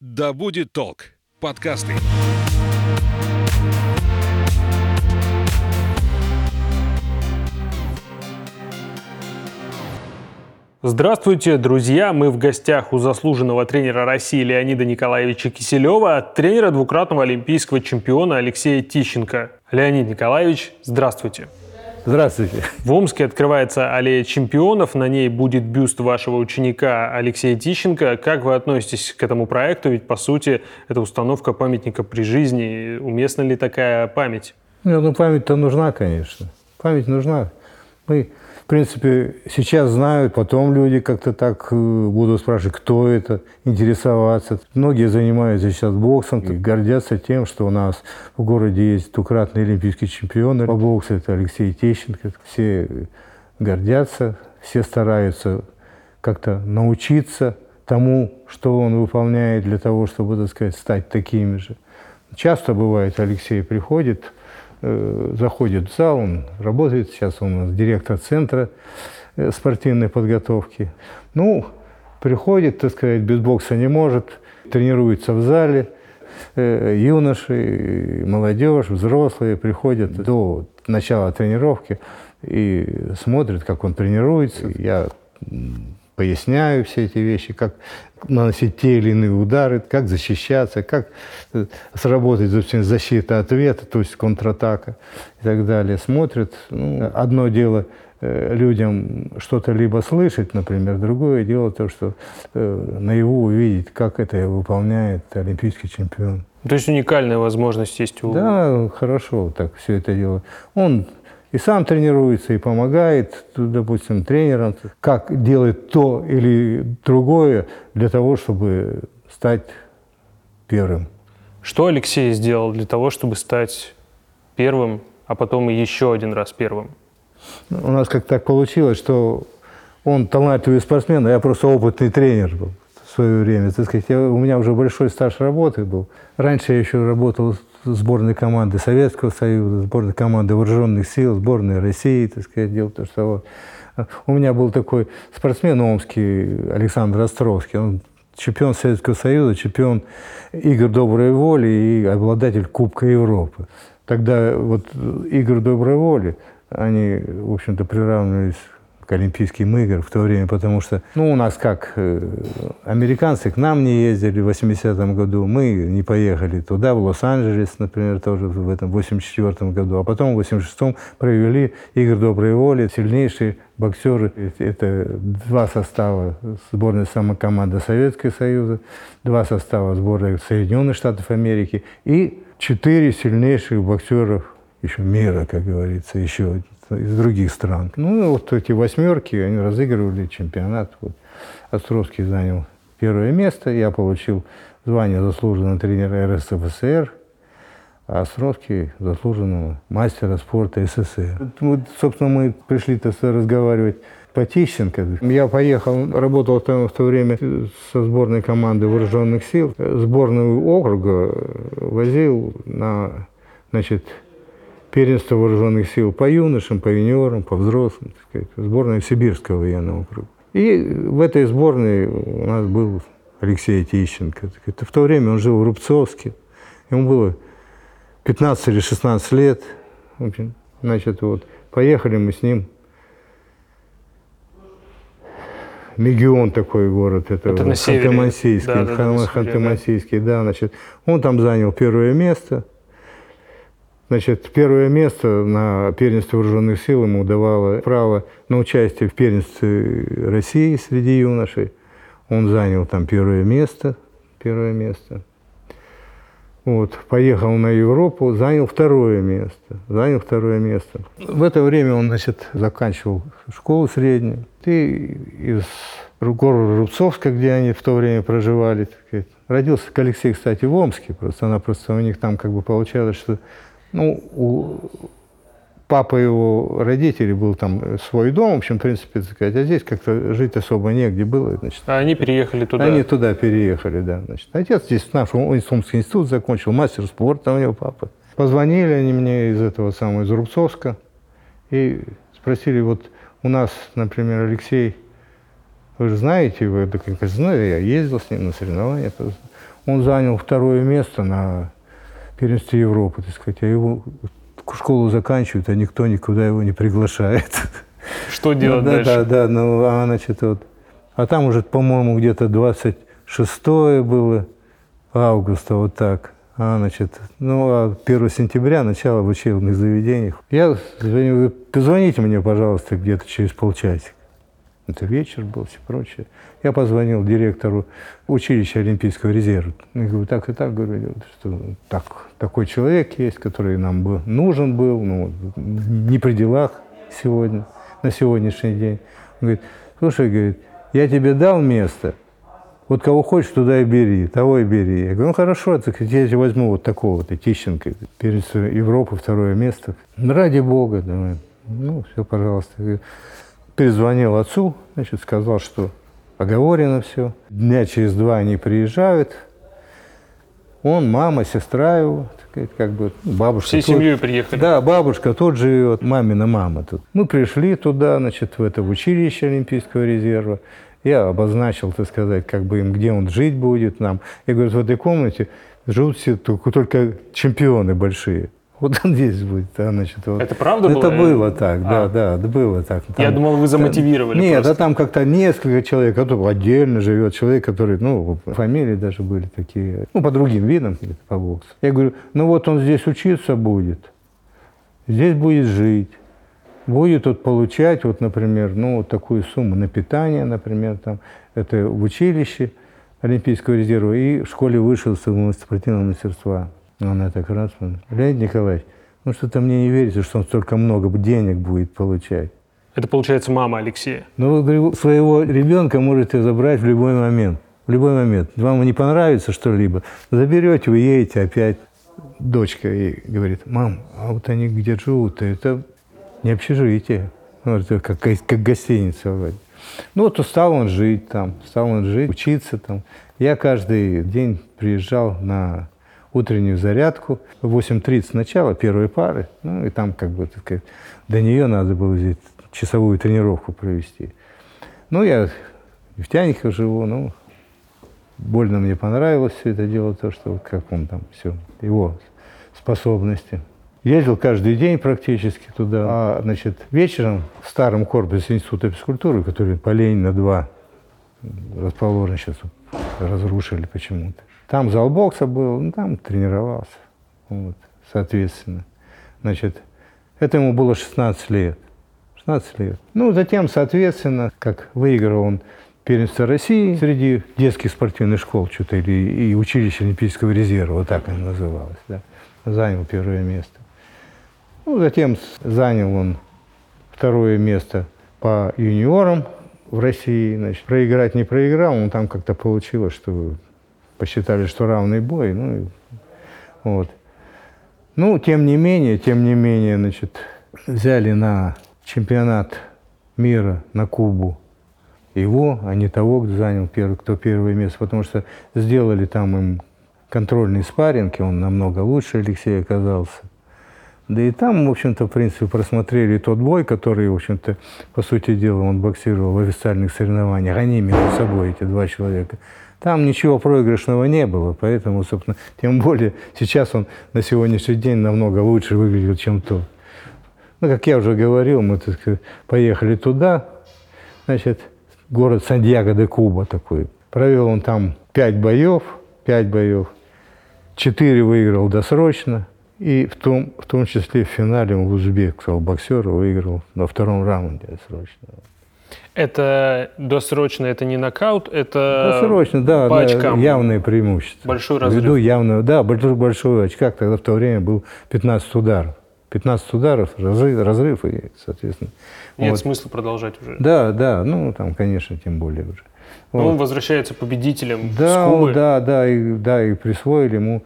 Да будет толк. Подкасты. Здравствуйте, друзья! Мы в гостях у заслуженного тренера России Леонида Николаевича Киселева, тренера двукратного олимпийского чемпиона Алексея Тищенко. Леонид Николаевич, здравствуйте! Здравствуйте. В Омске открывается аллея чемпионов, на ней будет бюст вашего ученика Алексея Тищенко. Как вы относитесь к этому проекту? Ведь, по сути, это установка памятника при жизни. Уместна ли такая память? Нет, ну память-то нужна, конечно. Память нужна. Мы принципе, сейчас знают, потом люди как-то так э, будут спрашивать, кто это, интересоваться. Многие занимаются сейчас боксом, и гордятся тем, что у нас в городе есть двукратный олимпийский чемпион по боксу, это Алексей Тещенко. Все гордятся, все стараются как-то научиться тому, что он выполняет для того, чтобы, так сказать, стать такими же. Часто бывает, Алексей приходит, заходит в зал, он работает, сейчас он у нас директор центра э, спортивной подготовки. Ну, приходит, так сказать, без бокса не может, тренируется в зале, э, юноши, молодежь, взрослые приходят до начала тренировки и смотрят, как он тренируется. Я поясняю все эти вещи, как наносить те или иные удары, как защищаться, как э, сработать защита ответа, то есть контратака и так далее. Смотрят. Ну, одно дело э, людям что-то либо слышать, например, другое дело то, что э, наяву увидеть, как это выполняет олимпийский чемпион. То есть уникальная возможность есть у... Да, хорошо так все это дело. Он и сам тренируется, и помогает, допустим, тренерам, как делать то или другое для того, чтобы стать первым. Что Алексей сделал для того, чтобы стать первым, а потом и еще один раз первым? У нас как так получилось, что он талантливый спортсмен, а я просто опытный тренер был в свое время. Так сказать, я, у меня уже большой стаж работы был. Раньше я еще работал сборной команды Советского Союза, сборной команды Вооруженных сил, сборной России, так сказать, дело то, что вот. У меня был такой спортсмен омский Александр Островский, он чемпион Советского Союза, чемпион игр доброй воли и обладатель Кубка Европы. Тогда вот игры доброй воли, они, в общем-то, приравнивались к Олимпийским играм в то время, потому что, ну, у нас как, э, американцы к нам не ездили в 80-м году, мы не поехали туда, в Лос-Анджелес, например, тоже в этом 84-м году, а потом в 86-м провели игры доброй воли, сильнейшие боксеры, это два состава сборной самокоманды Советского Союза, два состава сборной Соединенных Штатов Америки и четыре сильнейших боксеров еще мира, как говорится, еще из других стран. Ну, вот эти восьмерки, они разыгрывали чемпионат. Вот. Островский занял первое место, я получил звание заслуженного тренера РСФСР, а Островский заслуженного мастера спорта СССР. Вот, собственно, мы пришли-то разговаривать по Тищенко. Я поехал, работал там в то время со сборной команды вооруженных сил. Сборную округа возил на, значит, первенство вооруженных сил по юношам, по юниорам, по взрослым, так сказать, сборная Сибирского военного округа. И в этой сборной у нас был Алексей Тищенко. Это в то время он жил в Рубцовске. Ему было 15 или 16 лет. В общем, значит, вот, поехали мы с ним. Мегион такой город, это, это Ханты-Мансийский, да, да, Ханты-Мансийский, да, значит, он там занял первое место – Значит, первое место на первенстве вооруженных сил ему давало право на участие в первенстве России среди юношей. Он занял там первое место, первое место. Вот, поехал на Европу, занял второе место, занял второе место. В это время он, значит, заканчивал школу среднюю. И из города Рубцовска, где они в то время проживали, так сказать. родился Алексей, кстати, в Омске, просто она просто у них там как бы получалось, что ну, у папы его родителей был там свой дом, в общем, в принципе, так сказать, а здесь как-то жить особо негде было, значит. А они переехали туда? Они туда переехали, да, значит. Отец здесь наш Омский институт закончил, мастер спорта у него папа. Позвонили они мне из этого самого, из Рубцовска, и спросили, вот у нас, например, Алексей, вы же знаете, вы, да, как знаю, я ездил с ним на соревнования, Он занял второе место на первенстве Европы, так сказать. А его школу заканчивают, а никто никуда его не приглашает. Что делать да, дальше? Да, да, ну, а, значит, вот. А там уже, по-моему, где-то 26 было августа, вот так. А, значит, ну, а 1 сентября начало в учебных заведениях. Я звоню, вы позвоните мне, пожалуйста, где-то через полчасика. Это вечер был, все прочее. Я позвонил директору училища Олимпийского резерва. Я говорю, так и так, говорю, что так, такой человек есть, который нам бы нужен был, ну, не при делах сегодня, на сегодняшний день. Он говорит, слушай, говорит, я тебе дал место, вот кого хочешь, туда и бери, того и бери. Я говорю, ну хорошо, так я тебе возьму вот такого вот, Тищенко, перед Европы второе место. Ради бога, давай. Ну, все, пожалуйста. Перезвонил отцу, значит, сказал, что оговорено все. Дня через два они приезжают. Он, мама, сестра его, как бы ну, бабушка. Всей тут, семьей приехали? Да, бабушка тут живет, мамина мама тут. Мы пришли туда, значит, в это в училище Олимпийского резерва. Я обозначил, так сказать, как бы им, где он жить будет нам. Я говорю, в этой комнате живут все только, только чемпионы большие. Вот он здесь будет, а, значит, вот. Это правда Это было? было так, да, А. да, да, было так. Я Там- думал, вы замотивировали Нет, просто. а там как-то несколько человек, который отдельно живет, человек, который, ну, фамилии даже были такие, ну, по другим видам, по боксу. Я говорю, ну вот он здесь учиться будет, здесь будет жить, будет вот получать, вот, например, ну, вот такую сумму на питание, например, там, это в училище Олимпийского резерва и в школе высшего спортивного мастерства. Она так раз, Леонид Николаевич, ну что-то мне не верится, что он столько много денег будет получать. Это, получается, мама Алексея. Ну, вы, своего ребенка можете забрать в любой момент. В любой момент. Вам не понравится что-либо, заберете, уедете опять. Дочка ей говорит, мам, а вот они где живут, это не общежитие. Ну, это как, как гостиница вроде. Ну, вот стал он жить там, стал он жить, учиться там. Я каждый день приезжал на утреннюю зарядку. В 8.30 начало первой пары. Ну, и там как бы, так сказать, до нее надо было здесь часовую тренировку провести. Ну, я в Тянихах живу, ну, больно мне понравилось все это дело, то, что вот как он там, все, его способности. Ездил каждый день практически туда. А, значит, вечером в старом корпусе Института физкультуры, который по Ленина 2 расположен сейчас, разрушили почему-то. Там зал бокса был, ну, там тренировался, вот, соответственно. Значит, это ему было 16 лет. 16 лет. Ну, затем, соответственно, как выиграл он первенство России среди детских спортивных школ, что-то, или и училище Олимпийского резерва, вот так оно называлось, да, занял первое место. Ну, затем занял он второе место по юниорам в России. Значит, проиграть не проиграл, но там как-то получилось, что посчитали, что равный бой. Ну, вот. ну, тем не менее, тем не менее, значит, взяли на чемпионат мира на Кубу его, а не того, кто занял первый, кто первое место, потому что сделали там им контрольный спарринг, он намного лучше Алексей оказался. Да и там, в общем-то, в принципе, просмотрели тот бой, который, в общем-то, по сути дела, он боксировал в официальных соревнованиях. Они между собой, эти два человека. Там ничего проигрышного не было, поэтому, собственно, тем более сейчас он на сегодняшний день намного лучше выглядел, чем тот. Ну, как я уже говорил, мы так сказать, поехали туда, значит, город Сантьяго де Куба такой. Провел он там пять боев, пять боев, четыре выиграл досрочно, и в том, в том числе в финале узбекского боксера выиграл на втором раунде досрочно. Это досрочно, это не нокаут, это Досрочно, да, по очкам. явное преимущество. Большой Ввиду разрыв. явного, да, большой, большой очках, тогда в то время был 15 ударов. 15 ударов, разрыв, разрыв и, соответственно. Нет вот. смысла продолжать уже. Да, да, ну там, конечно, тем более уже. Но Вот. он возвращается победителем Да, с Кубы. да, да, и, да, и присвоили ему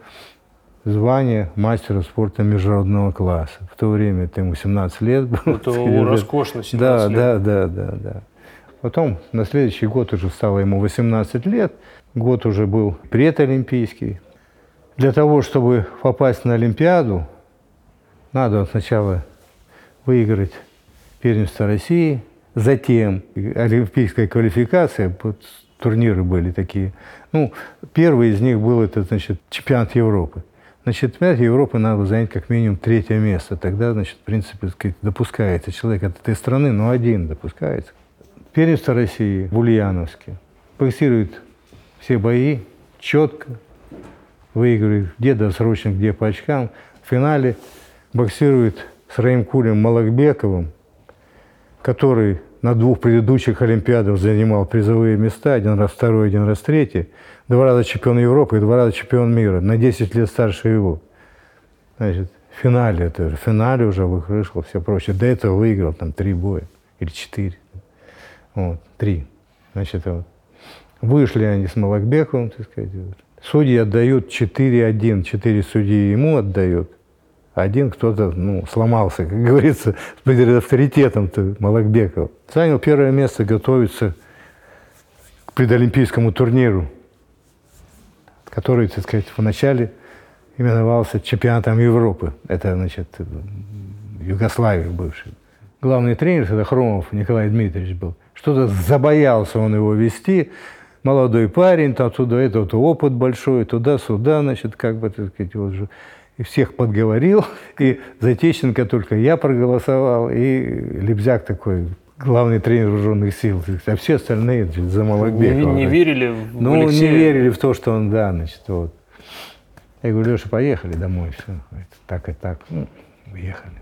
звание мастера спорта международного класса. В то время это ему 17 лет было. Это сказать. роскошно, 17 Да, лет. да, да, да, да. Потом на следующий год уже стало ему 18 лет. Год уже был предолимпийский. Для того, чтобы попасть на Олимпиаду, надо сначала выиграть первенство России, затем олимпийская квалификация, турниры были такие. Ну, первый из них был это, значит, чемпионат Европы. На чемпионате Европы надо занять как минимум третье место. Тогда, значит, в принципе, допускается человек от этой страны, но один допускается. Первенство России в Ульяновске. Боксирует все бои четко, выигрывает где досрочно, где по очкам. В финале боксирует с Раимкулем Малакбековым, который на двух предыдущих Олимпиадах занимал призовые места, один раз второй, один раз третий, два раза чемпион Европы и два раза чемпион мира, на 10 лет старше его. Значит, в финале, это в финале уже вышел, все прочее. До этого выиграл там три боя или четыре. Вот, три. Значит, вот. Вышли они с Малакбековым, так сказать. Судьи отдают 4-1, 4 судьи ему отдают. Один кто-то ну, сломался, как говорится, перед авторитетом-то Малакбекова. Занял первое место, готовится к предолимпийскому турниру, который, так сказать, в начале именовался чемпионатом Европы. Это, значит, Югославия бывшая. Главный тренер, это Хромов Николай Дмитриевич был. Что-то забоялся он его вести. Молодой парень, там туда, это вот опыт большой, туда-сюда, значит, как бы, так сказать, вот же и всех подговорил, и Затещенко только я проголосовал, и Лебзяк такой, главный тренер вооруженных сил, а все остальные значит, за Малакбекова. Не, не верили в Ну, Алексея? не верили в то, что он, да, значит, вот. Я говорю, Леша, поехали домой, все. Так и так. Ну, уехали.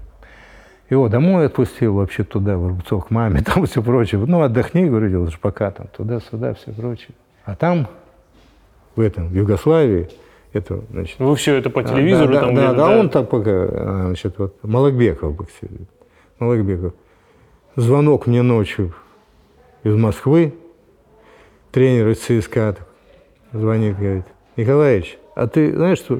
Его домой отпустил, вообще туда, в Рубцов, к маме, там все прочее. Ну, отдохни, говорю, лучше пока там, туда-сюда, все прочее. А там, в этом, в Югославии, это, значит, Вы все это по а, телевизору да, там да, где-то, да, он там пока, а, значит, вот, Малакбеков. Малакбеков. Звонок мне ночью из Москвы, тренер из ЦСКА звонит, говорит, Николаевич, а ты знаешь, что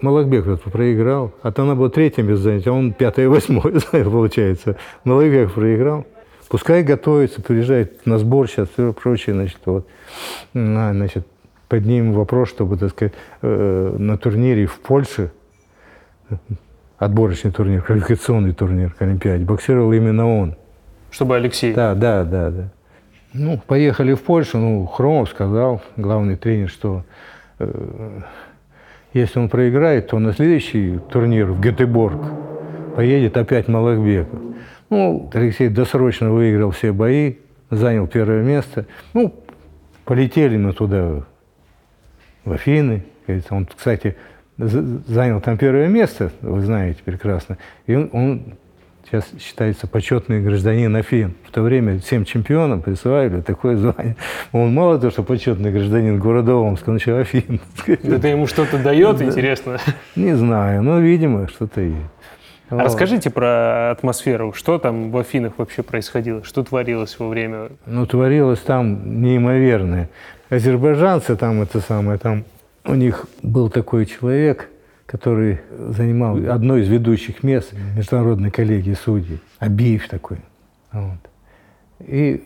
Малакбеков проиграл, а там надо было третьим без занятия, а он пятое, восьмое, получается. Малакбеков проиграл. Пускай готовится, приезжает на сбор сейчас, все прочее, значит, вот, на, значит, поднимем вопрос, чтобы, так сказать, э, на турнире в Польше, отборочный турнир, квалификационный турнир к Олимпиаде, боксировал именно он. Чтобы Алексей. Да, да, да, да. Ну, поехали в Польшу, ну, Хромов сказал, главный тренер, что э, если он проиграет, то на следующий турнир в Гетеборг поедет опять Малахбеков. Ну, Алексей досрочно выиграл все бои, занял первое место. Ну, полетели мы туда, в Афины. Он, кстати, за- занял там первое место, вы знаете прекрасно. И он, он сейчас считается почетный гражданин Афин. В то время всем чемпионам присваивали такое звание. Он мало того, что почетный гражданин города Омска, он еще Афин. Это ему что-то дает, интересно. Не знаю, но, видимо, что-то есть. А Расскажите про атмосферу. Что там в Афинах вообще происходило? Что творилось во время... Ну, творилось там неимоверное. Азербайджанцы там, это самое, там у них был такой человек, который занимал одно из ведущих мест международной коллегии судей. Абиев такой. Вот. И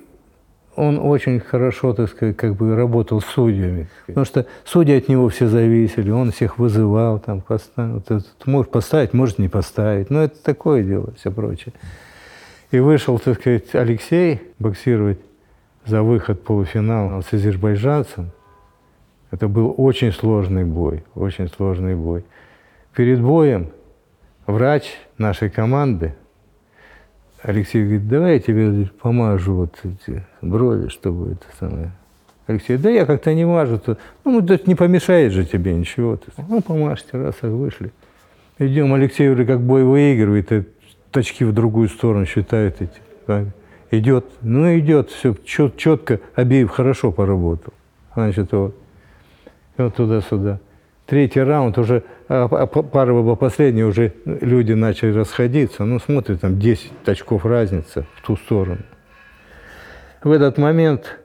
он очень хорошо, так сказать, как бы работал с судьями. Потому что судьи от него все зависели, он всех вызывал, там, поставил, вот это, может поставить, может не поставить. Но это такое дело, все прочее. И вышел, так сказать, Алексей боксировать за выход в полуфинал с азербайджанцем. Это был очень сложный бой, очень сложный бой. Перед боем врач нашей команды, Алексей говорит, давай я тебе помажу вот эти брови, чтобы это самое. Алексей, да я как-то не мажу. То, ну, это не помешает же тебе ничего. Ну, помажьте, раз, так вышли. Идем, Алексей уже как бой выигрывает, и точки в другую сторону считает эти. Идет, ну идет, все чет, четко, Абиев хорошо поработал. Значит, вот, и вот туда-сюда. Третий раунд уже, а, а, пара была последняя, уже люди начали расходиться. Ну, смотрят, там 10 очков разница в ту сторону. В этот момент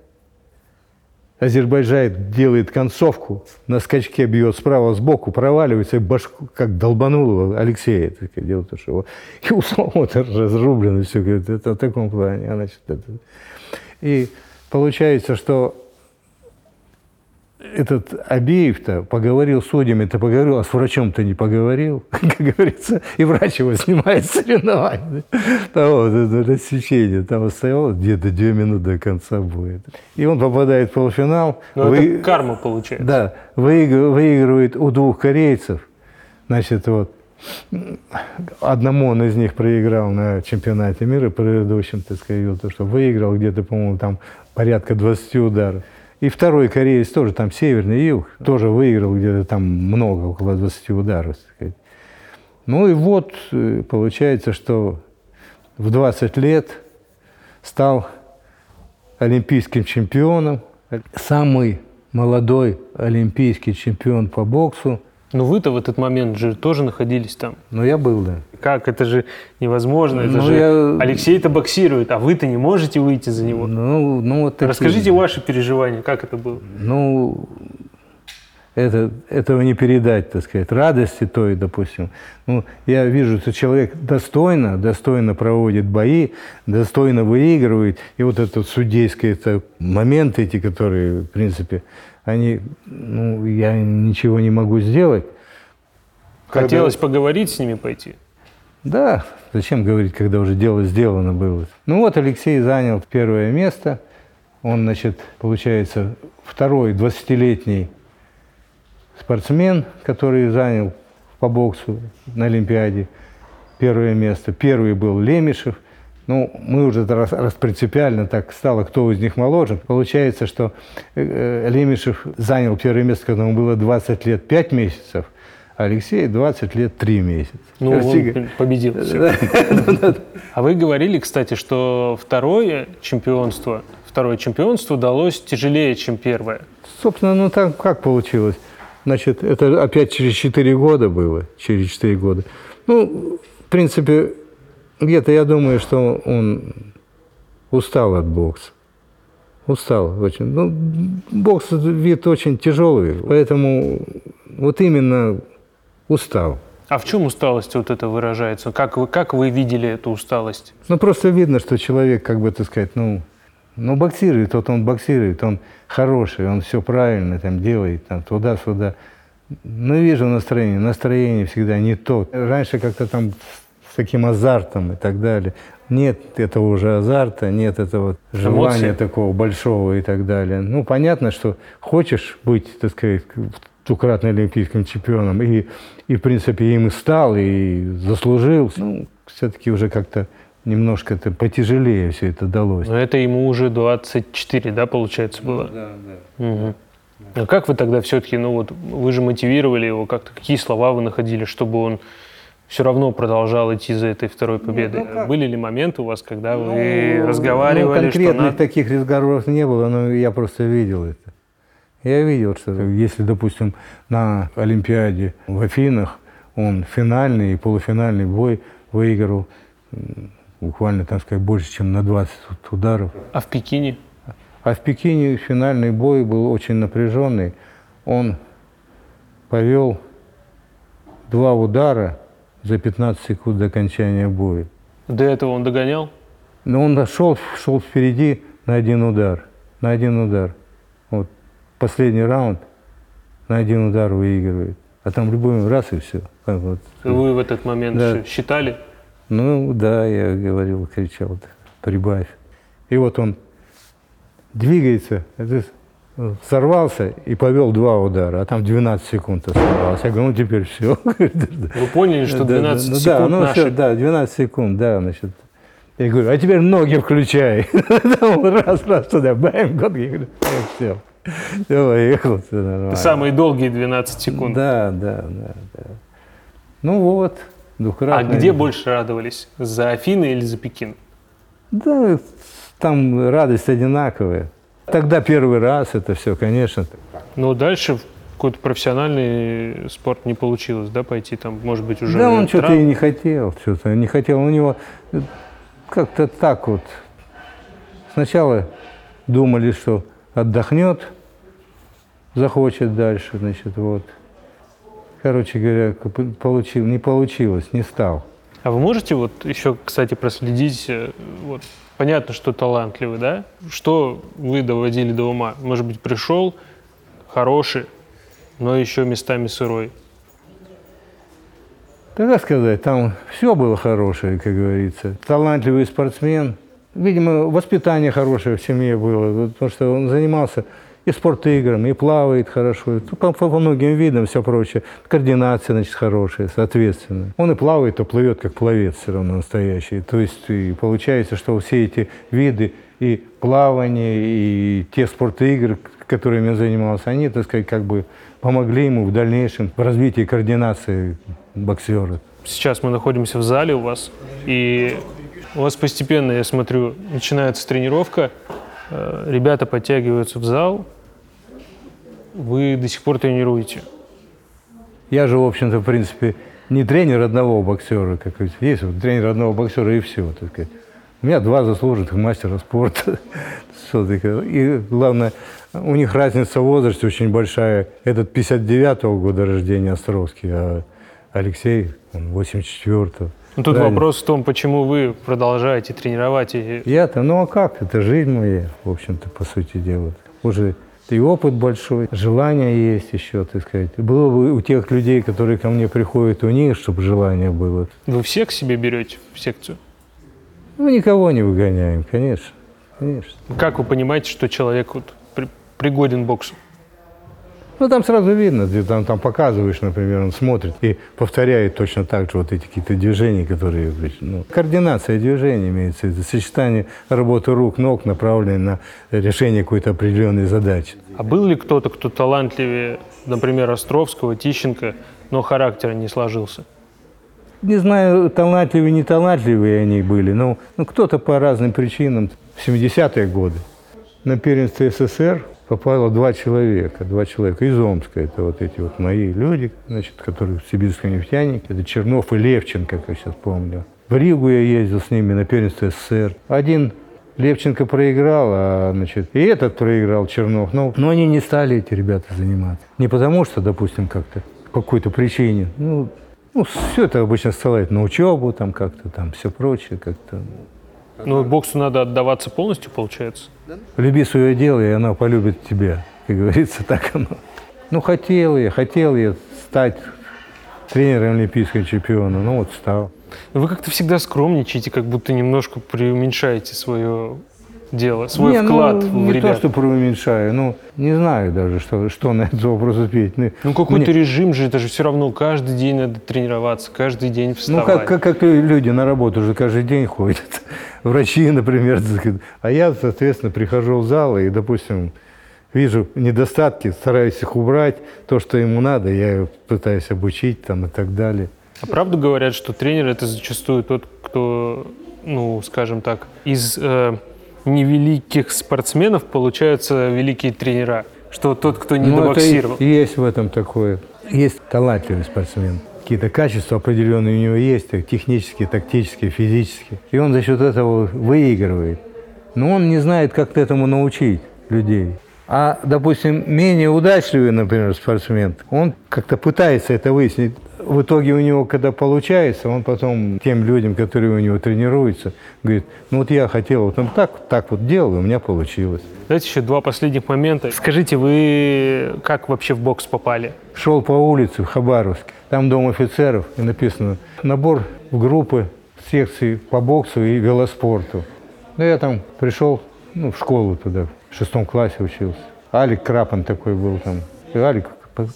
Азербайджан делает концовку, на скачке бьет справа сбоку, проваливается, и башку как долбанул его Алексея. Так, дело то, что его, и у самого разрублено все. Говорит, это в таком плане. а Значит, это. И получается, что этот Абеев-то поговорил с судьями-то поговорил, а с врачом-то не поговорил, как говорится, и врач его снимает с соревнований. Там вот это рассечение, там оставалось где-то две минуты до конца боя. И он попадает в полуфинал. Ну, вы- это карма получается. Да, выигр- выигрывает у двух корейцев. Значит, вот одному он из них проиграл на чемпионате мира предыдущем, так сказать, то, что выиграл где-то, по-моему, там порядка 20 ударов. И второй кореец тоже, там северный юг, тоже выиграл где-то там много, около 20 ударов. сказать. Ну и вот э, получается, что в 20 лет стал олимпийским чемпионом, самый молодой олимпийский чемпион по боксу. Но вы-то в этот момент же тоже находились там. Но я был, да. Как? Это же невозможно. Это Ну, же я- Алексей-то боксирует, а вы-то не можете выйти за него. Ну, ну вот такие- Расскажите ваши переживания, как это было? Ну, это, этого не передать, так сказать, радости той, допустим. Ну, я вижу, что человек достойно, достойно проводит бои, достойно выигрывает. И вот это вот судейские это моменты эти, которые, в принципе, они, ну, я ничего не могу сделать. Когда- Хотелось поговорить с ними пойти? Да, зачем говорить, когда уже дело сделано было. Ну вот Алексей занял первое место. Он, значит, получается, второй 20-летний спортсмен, который занял по боксу на Олимпиаде первое место. Первый был Лемешев. Ну, мы уже раз, раз принципиально так стало, кто из них моложе. Получается, что э, э, Лемешев занял первое место, когда ему было 20 лет 5 месяцев, а Алексей 20 лет 3 месяца. Ну, Короче, он победил. А вы говорили, кстати, что второе чемпионство, второе чемпионство далось тяжелее, чем первое. Собственно, ну так как получилось? Значит, это опять через 4 года было, через 4 года. Ну, в принципе, где-то я думаю, что он устал от бокса. Устал очень. Ну, бокс вид очень тяжелый, поэтому вот именно устал. А в чем усталость вот это выражается? Как вы, как вы видели эту усталость? Ну, просто видно, что человек, как бы, так сказать, ну, ну, боксирует, вот он боксирует, он хороший, он все правильно там делает, там, туда-сюда. Но вижу настроение, настроение всегда не то. Раньше как-то там таким азартом и так далее. Нет этого уже азарта, нет этого желания Эмоций. такого большого и так далее. Ну, понятно, что хочешь быть, так сказать, двукратным олимпийским чемпионом, и, и в принципе, им и стал, и заслужил. Ну, все-таки уже как-то немножко это потяжелее все это далось. Но это ему уже 24, да, получается, было? Да, да. Мгм. А как вы тогда все-таки, ну вот, вы же мотивировали его как-то, какие слова вы находили, чтобы он все равно продолжал идти за этой второй победой? ну как? Были ли моменты у вас, когда вы разговаривали, ну, что конкретных надо... таких разговоров не было, но я просто видел это. Я видел, что если, допустим, на Олимпиаде в Афинах он финальный и полуфинальный бой выиграл буквально, так сказать, больше, чем на 20 ударов. А в Пекине? А в Пекине финальный бой был очень напряженный. Он повел два удара за 15 секунд до окончания боя. До этого он догонял? Но он шел, шел впереди на один удар. На один удар. Вот последний раунд на один удар выигрывает. А там любой раз и все. Вот. Вы в этот момент Да. считали? Ну да, я говорил, кричал, прибавь. И вот он двигается, это сорвался и повел два удара, а там 12 секунд оставалось. Я говорю, ну теперь все. Вы поняли, что 12 ну, да, секунд ну, наши? всё, да, 12 секунд, да, значит. Я говорю, а теперь ноги включай. Раз, раз туда, бэм, год, я говорю, все. Все, поехал, все нормально. Самые долгие 12 секунд. Да, да, да, да. Ну вот, А двукратный. где больше радовались? За Афины или за Пекин? Да, там радость одинаковая. Тогда первый раз это все, конечно. Но дальше в какой-то профессиональный спорт не получилось, да, пойти там, может быть, уже... Да, он что-то и не хотел, что-то не хотел. У него э, как-то так вот. Сначала думали, что отдохнет, захочет дальше, значит, вот. Короче говоря, получил, не получилось, не стал. А вы можете вот еще, кстати, проследить, э, вот, понятно, что талантливый, да? Что вы доводили до ума? Может быть, пришел, хороший, но еще местами сырой? Да как сказать, там все было хорошее, как говорится. Талантливый спортсмен. Видимо, воспитание хорошее в семье было, потому что он занимался и спортиграми, и плавает хорошо, по, по, по многим видам все прочее. Координация, значит, хорошая, соответственно. Он и плавает, то плывет, как пловец все равно настоящий. То есть и получается, что все эти виды и плавание, и те спортигры, которыми он занимался, они, так сказать, как бы помогли ему в дальнейшем в развитии координации боксера. Сейчас мы находимся в зале у вас, и у вас постепенно, я смотрю, начинается тренировка, э, ребята подтягиваются в зал, вы до сих пор тренируете. Я же, в общем-то, в принципе, не тренер одного боксера, как есть вот, тренер одного боксера и все, так сказать. У меня два заслуженных мастера спорта. И главное, у них разница в возрасте очень большая. Этот 59-го года рождения Островский, а Алексей, он 84-го. Ну, тут Правильно. вопрос в том, почему вы продолжаете тренировать. И... Я-то, ну а как? Это жизнь моя, в общем-то, по сути дела. Уже и опыт большой, желание есть еще, так сказать. Было бы у тех людей, которые ко мне приходят, у них, чтобы желание было. Вы всех к себе берете в секцию? Ну, никого не выгоняем, конечно. конечно. Как вы понимаете, что человек вот пригоден боксу? Ну, там сразу видно, ты там, там показываешь, например, он смотрит и повторяет точно так же вот эти какие-то движения, которые... Ну, координация движений имеется в виду, сочетание работы рук, ног, направленной на решение какой-то определенной задачи. А был ли кто-то, кто талантливее, например, Островского, Тищенко, но характер не сложился? Не знаю, талантливые, не талантливые они были, но ну, кто-то по разным причинам. В 70-е годы на первенстве СССР попало два человека, два человека из Омска. Это вот эти вот мои люди, значит, которые в сибирском нефтянике. Это Чернов и Левченко, как я сейчас помню. В Ригу я ездил с ними на первенство СССР. Один Левченко проиграл, а значит, и этот проиграл Чернов. Но, но они не стали, эти ребята, заниматься. Не потому что, допустим, как-то по какой-то причине. Ну, ну, все это обычно ссылает на учебу, там как-то, там все прочее, как-то. Ну, боксу надо отдаваться полностью, получается? Люби свое дело, и оно полюбит тебя. Как говорится, так оно. Ну, хотел я, хотел я стать тренером олимпийского чемпиона, ну вот стал. Вы как-то всегда скромничаете, как будто немножко преуменьшаете свое дело, свой не, вклад ну, в Не ребят. то, что преуменьшаю, ну, не знаю даже, что, что на этот вопрос ответить. Ну, ну какой-то Мне... режим же, это же все равно каждый день надо тренироваться, каждый день вставать. Ну, как, как, как люди на работу уже каждый день ходят, врачи, например. А я, соответственно, прихожу в зал и, допустим, вижу недостатки, стараюсь их убрать, то, что ему надо, я пытаюсь обучить там и так далее. А правду говорят, что тренер это зачастую тот, кто, ну, скажем так, из э, невеликих спортсменов получаются великие тренера, что тот, кто не ну, добоксировал. Это есть в этом такое. Есть талантливый спортсмен. Какие-то качества определенные у него есть, технические, тактические, физические. И он за счет этого выигрывает. Но он не знает, как этому научить людей. А, допустим, менее удачливый, например, спортсмен, он как-то пытается это выяснить в итоге у него, когда получается, он потом тем людям, которые у него тренируются, говорит, ну вот я хотел вот он так, так вот делал, и у меня получилось. Знаете, еще два последних момента. Скажите, вы как вообще в бокс попали? Шел по улице в Хабаровске, там дом офицеров, и написано набор в группы секции по боксу и велоспорту. Ну, я там пришел, ну, в школу туда, в шестом классе учился. Алик Крапан такой был там. И Алик,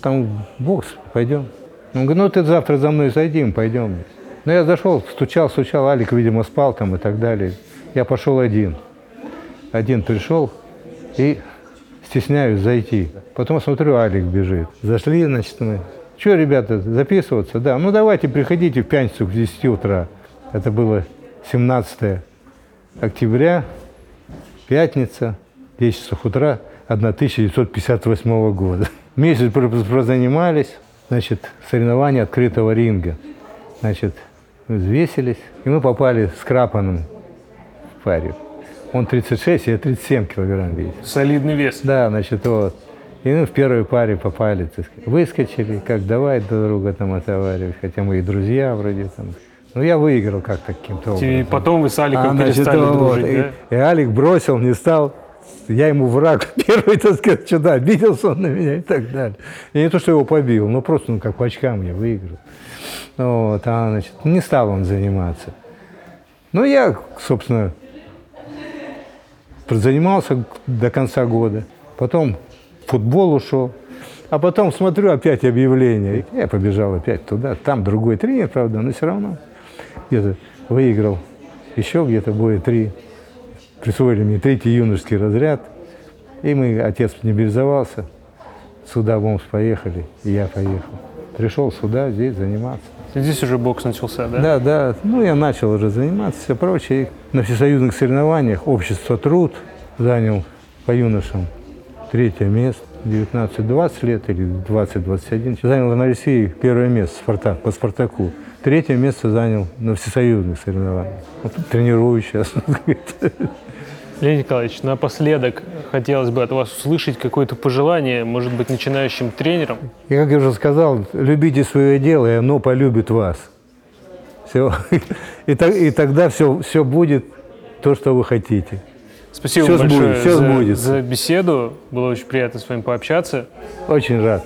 там бокс, пойдем. Он говорит, ну ты завтра за мной зайди, мы пойдем. Ну я зашел, стучал, стучал, Алик, видимо, спал там и так далее. Я пошел один. Один пришел и стесняюсь зайти. Потом смотрю, Алик бежит. Зашли, значит, мы. Что, ребята, записываться? Да, ну давайте, приходите в пятницу к 10 утра. Это было 17 октября, пятница, 10 часов утра 1958 года. Месяц прозанимались, значит, соревнования открытого ринга. Значит, взвесились, и мы попали с Крапаном в паре. Он 36, я 37 килограмм весит. Солидный вес. Да, значит, вот. И мы в первой паре попали, так сказать. Выскочили, как давай друг друга там отоваривать, хотя мы и друзья вроде там. Ну, я выиграл как-то каким-то образом. И потом вы с Аликом а, перестали значит, дружить, вот, да? И, и Алик бросил, не стал я ему враг первый, так сказать, сюда обиделся он на меня и так далее. Я не то, что его побил, но просто, ну, как по очкам я выиграл. Вот, а, значит, не стал он заниматься. Ну, я, собственно, занимался до конца года. Потом футбол ушел. А потом смотрю опять объявление. Я побежал опять туда. Там другой тренер, правда, но все равно где-то выиграл. Еще где-то будет три. Присвоили мне третий юношеский разряд. И мы, отец мобилизовался. Сюда в Омск поехали, и я поехал. Пришел сюда, здесь заниматься. Здесь уже бокс начался, да? Да, да. Ну, я начал уже заниматься, все прочее. На всесоюзных соревнованиях общество «Труд» занял по юношам третье место. 19-20 лет или 20-21. Занял на России первое место Спартак, по Спартаку. Третье место занял на всесоюзных соревнованиях. Вот тренирую сейчас. Леонид Николаевич, напоследок хотелось бы от вас услышать какое-то пожелание, может быть, начинающим тренерам. И, как я уже сказал, любите свое дело, и оно полюбит вас. Все. И, так, и тогда все, все будет то, что вы хотите. Спасибо Всё большое сбудется, всё за, сбудется. за беседу. Было очень приятно с вами пообщаться. Очень рад.